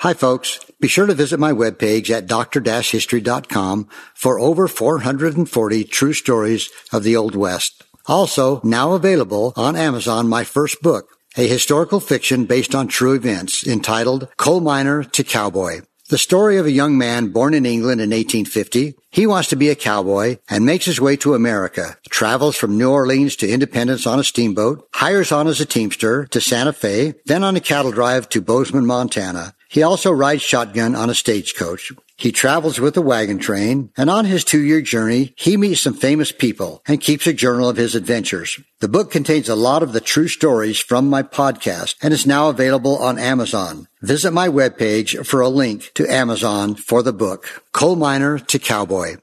Hi folks, be sure to visit my webpage at dr-history.com for over 440 true stories of the Old West. Also, now available on Amazon, my first book, a historical fiction based on true events entitled Coal Miner to Cowboy. The story of a young man born in England in 1850. He wants to be a cowboy and makes his way to America, travels from New Orleans to Independence on a steamboat, hires on as a teamster to Santa Fe, then on a cattle drive to Bozeman, Montana. He also rides shotgun on a stagecoach. He travels with a wagon train, and on his two-year journey, he meets some famous people and keeps a journal of his adventures. The book contains a lot of the true stories from my podcast and is now available on Amazon. Visit my webpage for a link to Amazon for the book, Coal Miner to Cowboy.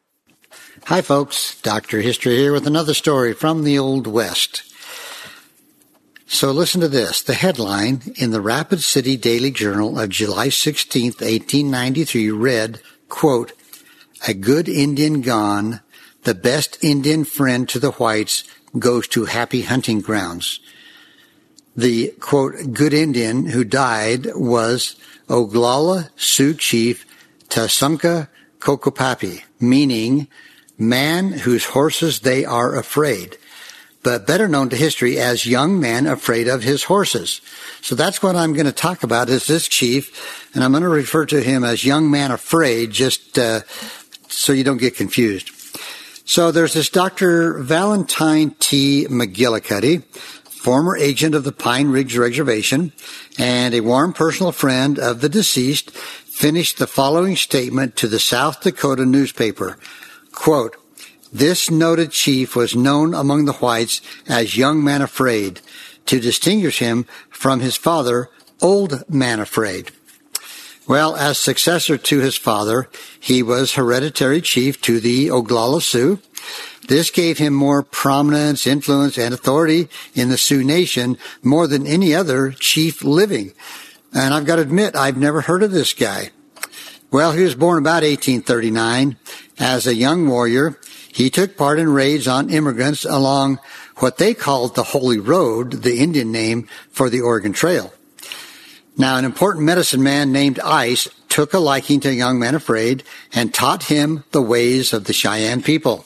Hi folks, Dr. History here with another story from the Old West. So listen to this. The headline in the Rapid City Daily Journal of July 16, 1893 read, quote, A good Indian gone, the best Indian friend to the whites goes to happy hunting grounds. The quote, good Indian who died was Oglala Sioux Chief Tasumka Kokopapi, meaning man whose horses they are afraid but better known to history as young man afraid of his horses. So that's what I'm going to talk about is this chief, and I'm going to refer to him as young man afraid, just uh, so you don't get confused. So there's this Dr. Valentine T. McGillicuddy, former agent of the Pine Ridge Reservation and a warm personal friend of the deceased, finished the following statement to the South Dakota newspaper. Quote, this noted chief was known among the whites as Young Man Afraid to distinguish him from his father, Old Man Afraid. Well, as successor to his father, he was hereditary chief to the Oglala Sioux. This gave him more prominence, influence, and authority in the Sioux Nation more than any other chief living. And I've got to admit, I've never heard of this guy. Well, he was born about 1839 as a young warrior he took part in raids on immigrants along what they called the Holy Road, the Indian name for the Oregon Trail. Now, an important medicine man named Ice took a liking to a young man afraid and taught him the ways of the Cheyenne people.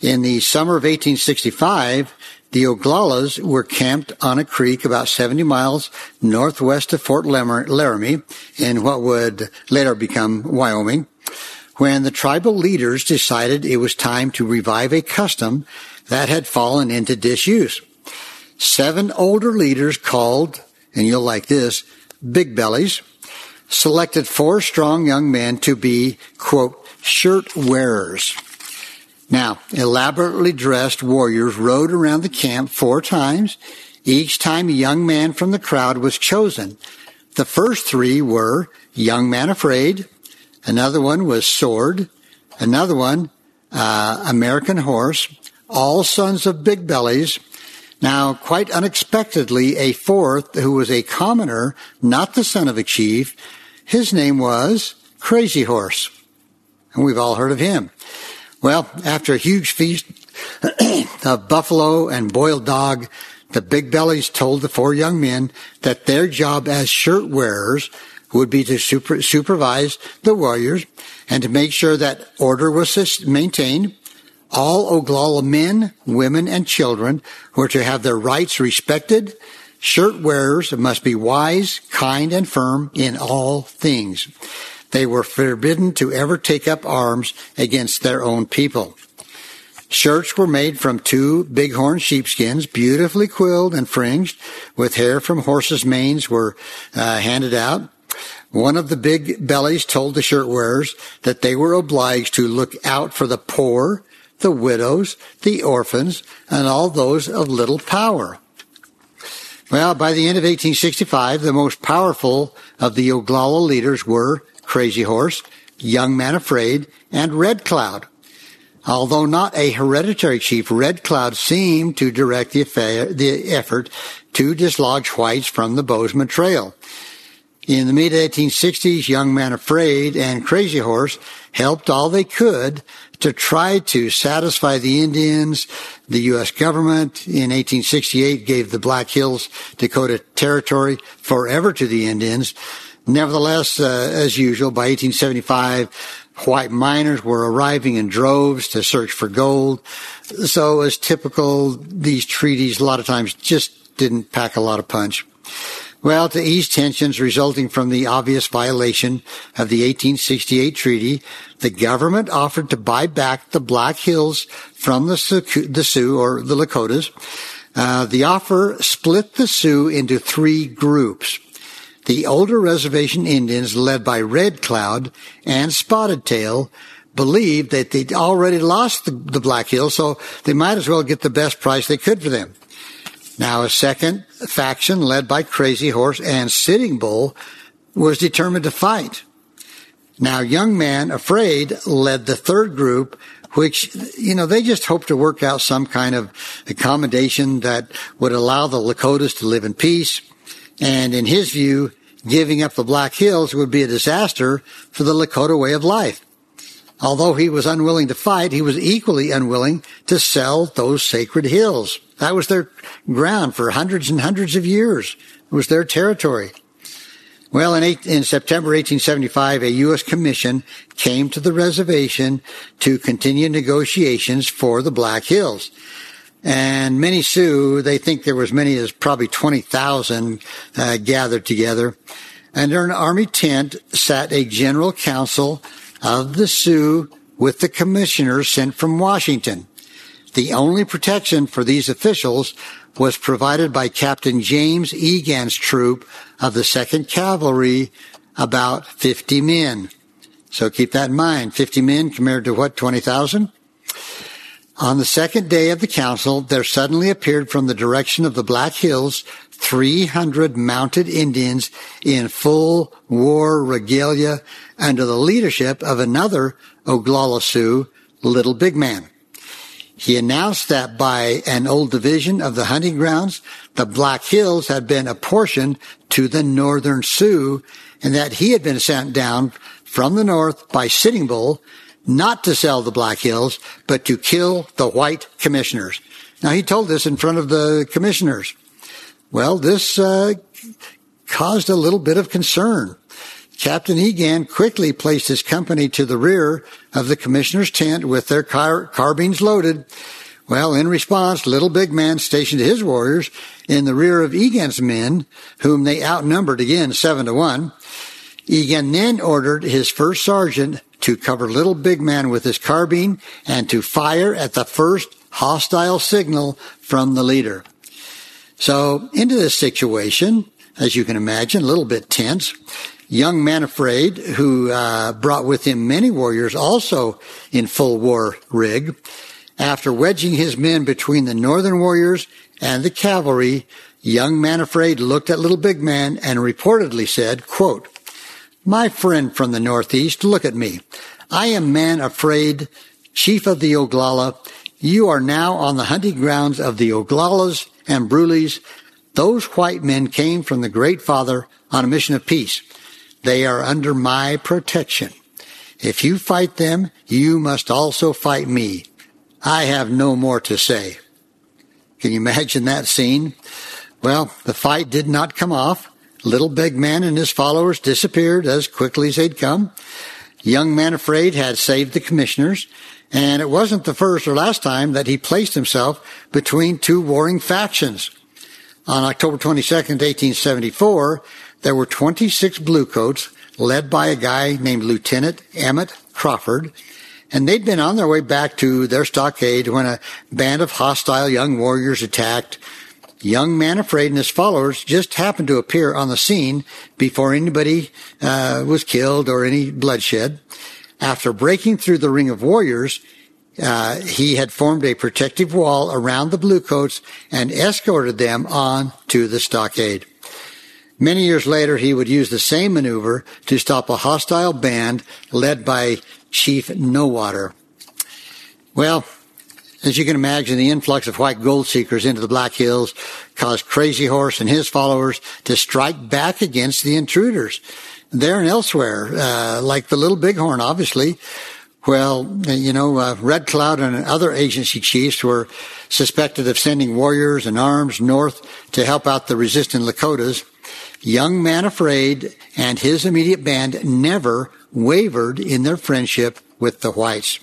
In the summer of 1865, the Oglalas were camped on a creek about 70 miles northwest of Fort Laramie in what would later become Wyoming when the tribal leaders decided it was time to revive a custom that had fallen into disuse. Seven older leaders called, and you'll like this, big bellies, selected four strong young men to be, quote, shirt wearers. Now, elaborately dressed warriors rode around the camp four times. Each time a young man from the crowd was chosen. The first three were Young Man Afraid, Another one was Sword. Another one, uh, American Horse. All sons of big bellies. Now, quite unexpectedly, a fourth who was a commoner, not the son of a chief, his name was Crazy Horse. And we've all heard of him. Well, after a huge feast of buffalo and boiled dog, the big bellies told the four young men that their job as shirt wearers would be to super, supervise the warriors and to make sure that order was maintained. All Oglala men, women, and children were to have their rights respected. Shirt wearers must be wise, kind, and firm in all things. They were forbidden to ever take up arms against their own people. Shirts were made from two bighorn sheepskins, beautifully quilled and fringed, with hair from horses' manes were uh, handed out. One of the big bellies told the shirt wearers that they were obliged to look out for the poor, the widows, the orphans, and all those of little power. Well, by the end of 1865, the most powerful of the Oglala leaders were Crazy Horse, Young Man Afraid, and Red Cloud. Although not a hereditary chief, Red Cloud seemed to direct the, affair, the effort to dislodge whites from the Bozeman Trail. In the mid 1860s, Young Man Afraid and Crazy Horse helped all they could to try to satisfy the Indians. The U.S. government in 1868 gave the Black Hills Dakota Territory forever to the Indians. Nevertheless, uh, as usual, by 1875, white miners were arriving in droves to search for gold. So as typical, these treaties a lot of times just didn't pack a lot of punch. Well, to ease tensions resulting from the obvious violation of the 1868 treaty, the government offered to buy back the Black Hills from the Sioux, the Sioux or the Lakotas. Uh, the offer split the Sioux into three groups. The older reservation Indians, led by Red Cloud and Spotted Tail, believed that they'd already lost the, the Black Hills, so they might as well get the best price they could for them. Now, a second faction led by Crazy Horse and Sitting Bull was determined to fight. Now, Young Man Afraid led the third group, which, you know, they just hoped to work out some kind of accommodation that would allow the Lakotas to live in peace. And in his view, giving up the Black Hills would be a disaster for the Lakota way of life. Although he was unwilling to fight, he was equally unwilling to sell those sacred hills. That was their ground for hundreds and hundreds of years. It was their territory. Well, in, eight, in, September 1875, a U.S. commission came to the reservation to continue negotiations for the Black Hills. And many Sioux, they think there was many as probably 20,000 uh, gathered together. And under an army tent sat a general council of the Sioux with the commissioners sent from Washington. The only protection for these officials was provided by Captain James Egan's troop of the 2nd Cavalry, about 50 men. So keep that in mind. 50 men compared to what, 20,000? On the second day of the council, there suddenly appeared from the direction of the Black Hills 300 mounted Indians in full war regalia under the leadership of another Oglala Sioux, Little Big Man. He announced that by an old division of the hunting grounds, the Black Hills had been apportioned to the Northern Sioux and that he had been sent down from the north by Sitting Bull not to sell the Black Hills, but to kill the white commissioners. Now he told this in front of the commissioners. Well, this uh, caused a little bit of concern. Captain Egan quickly placed his company to the rear of the commissioner's tent with their car- carbines loaded. Well, in response, Little Big Man stationed his warriors in the rear of Egan's men, whom they outnumbered again seven to one. Egan then ordered his first sergeant to cover Little Big Man with his carbine and to fire at the first hostile signal from the leader. So into this situation, as you can imagine, a little bit tense young man afraid who uh, brought with him many warriors also in full war rig. After wedging his men between the northern warriors and the cavalry young man afraid looked at little big man and reportedly said quote my friend from the northeast look at me. I am man afraid chief of the oglala. You are now on the hunting grounds of the oglalas and Brulés those white men came from the great father on a mission of peace they are under my protection. If you fight them, you must also fight me. I have no more to say. Can you imagine that scene? Well, the fight did not come off. Little Big Man and his followers disappeared as quickly as they'd come. Young Man Afraid had saved the commissioners, and it wasn't the first or last time that he placed himself between two warring factions. On October 22nd, 1874, there were 26 bluecoats led by a guy named Lieutenant Emmett Crawford, and they'd been on their way back to their stockade when a band of hostile young warriors attacked. Young Man Afraid and his followers just happened to appear on the scene before anybody uh, was killed or any bloodshed. After breaking through the ring of warriors, uh, he had formed a protective wall around the bluecoats and escorted them on to the stockade. Many years later, he would use the same maneuver to stop a hostile band led by Chief No Water. Well, as you can imagine, the influx of white gold seekers into the Black Hills caused Crazy Horse and his followers to strike back against the intruders. There and elsewhere, uh, like the Little Bighorn, obviously. Well, you know, uh, Red Cloud and other agency chiefs were suspected of sending warriors and arms north to help out the resistant Lakotas. Young Man Afraid and his immediate band never wavered in their friendship with the whites.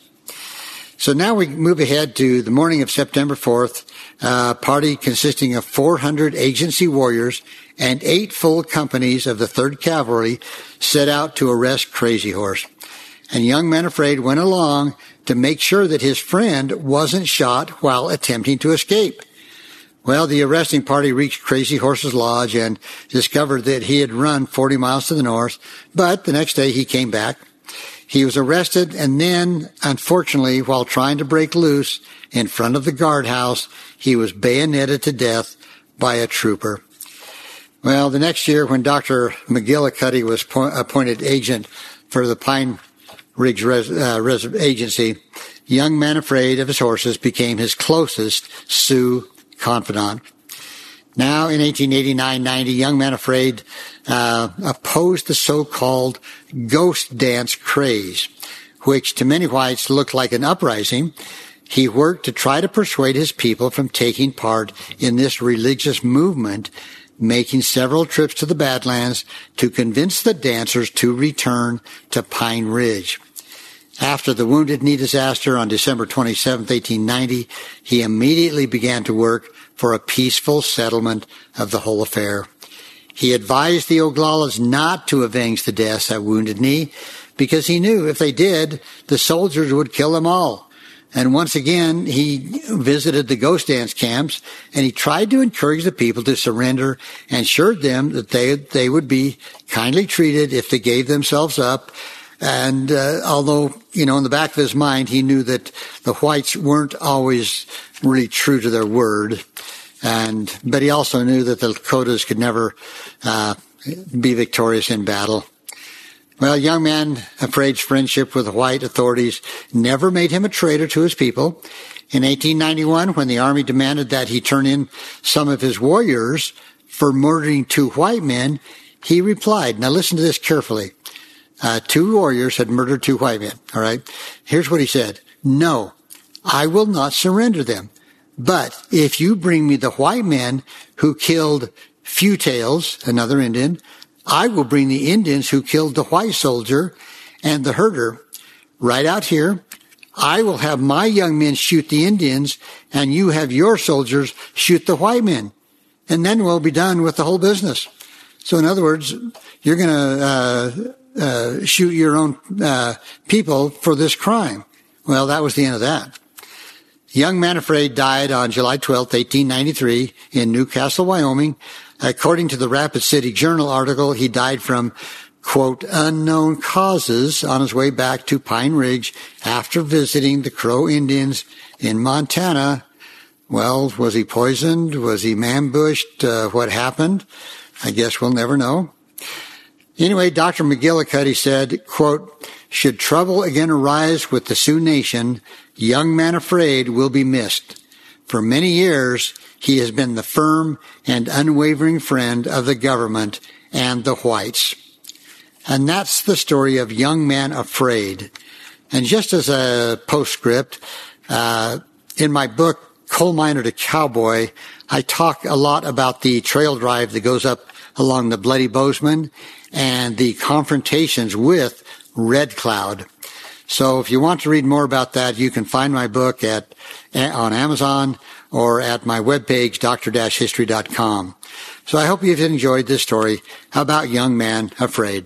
So now we move ahead to the morning of September 4th, a uh, party consisting of 400 agency warriors and eight full companies of the 3rd Cavalry set out to arrest Crazy Horse. And young man afraid went along to make sure that his friend wasn't shot while attempting to escape. Well, the arresting party reached Crazy Horse's lodge and discovered that he had run 40 miles to the north, but the next day he came back he was arrested and then, unfortunately, while trying to break loose in front of the guardhouse, he was bayoneted to death by a trooper. Well, the next year when Dr. McGillicuddy was po- appointed agent for the Pine Ridge Res- uh, Res- Agency, young man afraid of his horses became his closest Sioux confidant. Now, in 1889-90, Young Man Afraid uh, opposed the so-called ghost dance craze, which to many whites looked like an uprising. He worked to try to persuade his people from taking part in this religious movement, making several trips to the Badlands to convince the dancers to return to Pine Ridge. After the Wounded Knee disaster on December 27, 1890, he immediately began to work for a peaceful settlement of the whole affair. He advised the Oglalas not to avenge the deaths at Wounded Knee because he knew if they did, the soldiers would kill them all. And once again, he visited the ghost dance camps and he tried to encourage the people to surrender and assured them that they, they would be kindly treated if they gave themselves up and uh, although, you know, in the back of his mind, he knew that the whites weren't always really true to their word. And, but he also knew that the Lakotas could never uh, be victorious in battle. Well, young man afraid's friendship with white authorities never made him a traitor to his people. In 1891, when the army demanded that he turn in some of his warriors for murdering two white men, he replied, now listen to this carefully uh, two warriors had murdered two white men. All right. Here's what he said. No, I will not surrender them. But if you bring me the white men who killed Few Tails, another Indian, I will bring the Indians who killed the white soldier and the herder right out here. I will have my young men shoot the Indians and you have your soldiers shoot the white men. And then we'll be done with the whole business. So in other words, you're going to, uh, uh, shoot your own uh, people for this crime. Well, that was the end of that. Young man afraid died on July 12, 1893 in Newcastle, Wyoming. According to the Rapid City Journal article, he died from quote, unknown causes on his way back to Pine Ridge after visiting the Crow Indians in Montana. Well, was he poisoned? Was he ambushed? Uh, what happened? I guess we'll never know. Anyway, Dr. McGillicuddy said, quote, should trouble again arise with the Sioux Nation, young man afraid will be missed. For many years, he has been the firm and unwavering friend of the government and the whites. And that's the story of Young Man Afraid. And just as a postscript, uh, in my book, Coal Miner to Cowboy, I talk a lot about the trail drive that goes up along the Bloody Bozeman and the confrontations with Red Cloud. So if you want to read more about that, you can find my book at, eh, on Amazon or at my webpage, dr-history.com. So I hope you've enjoyed this story how about Young Man Afraid.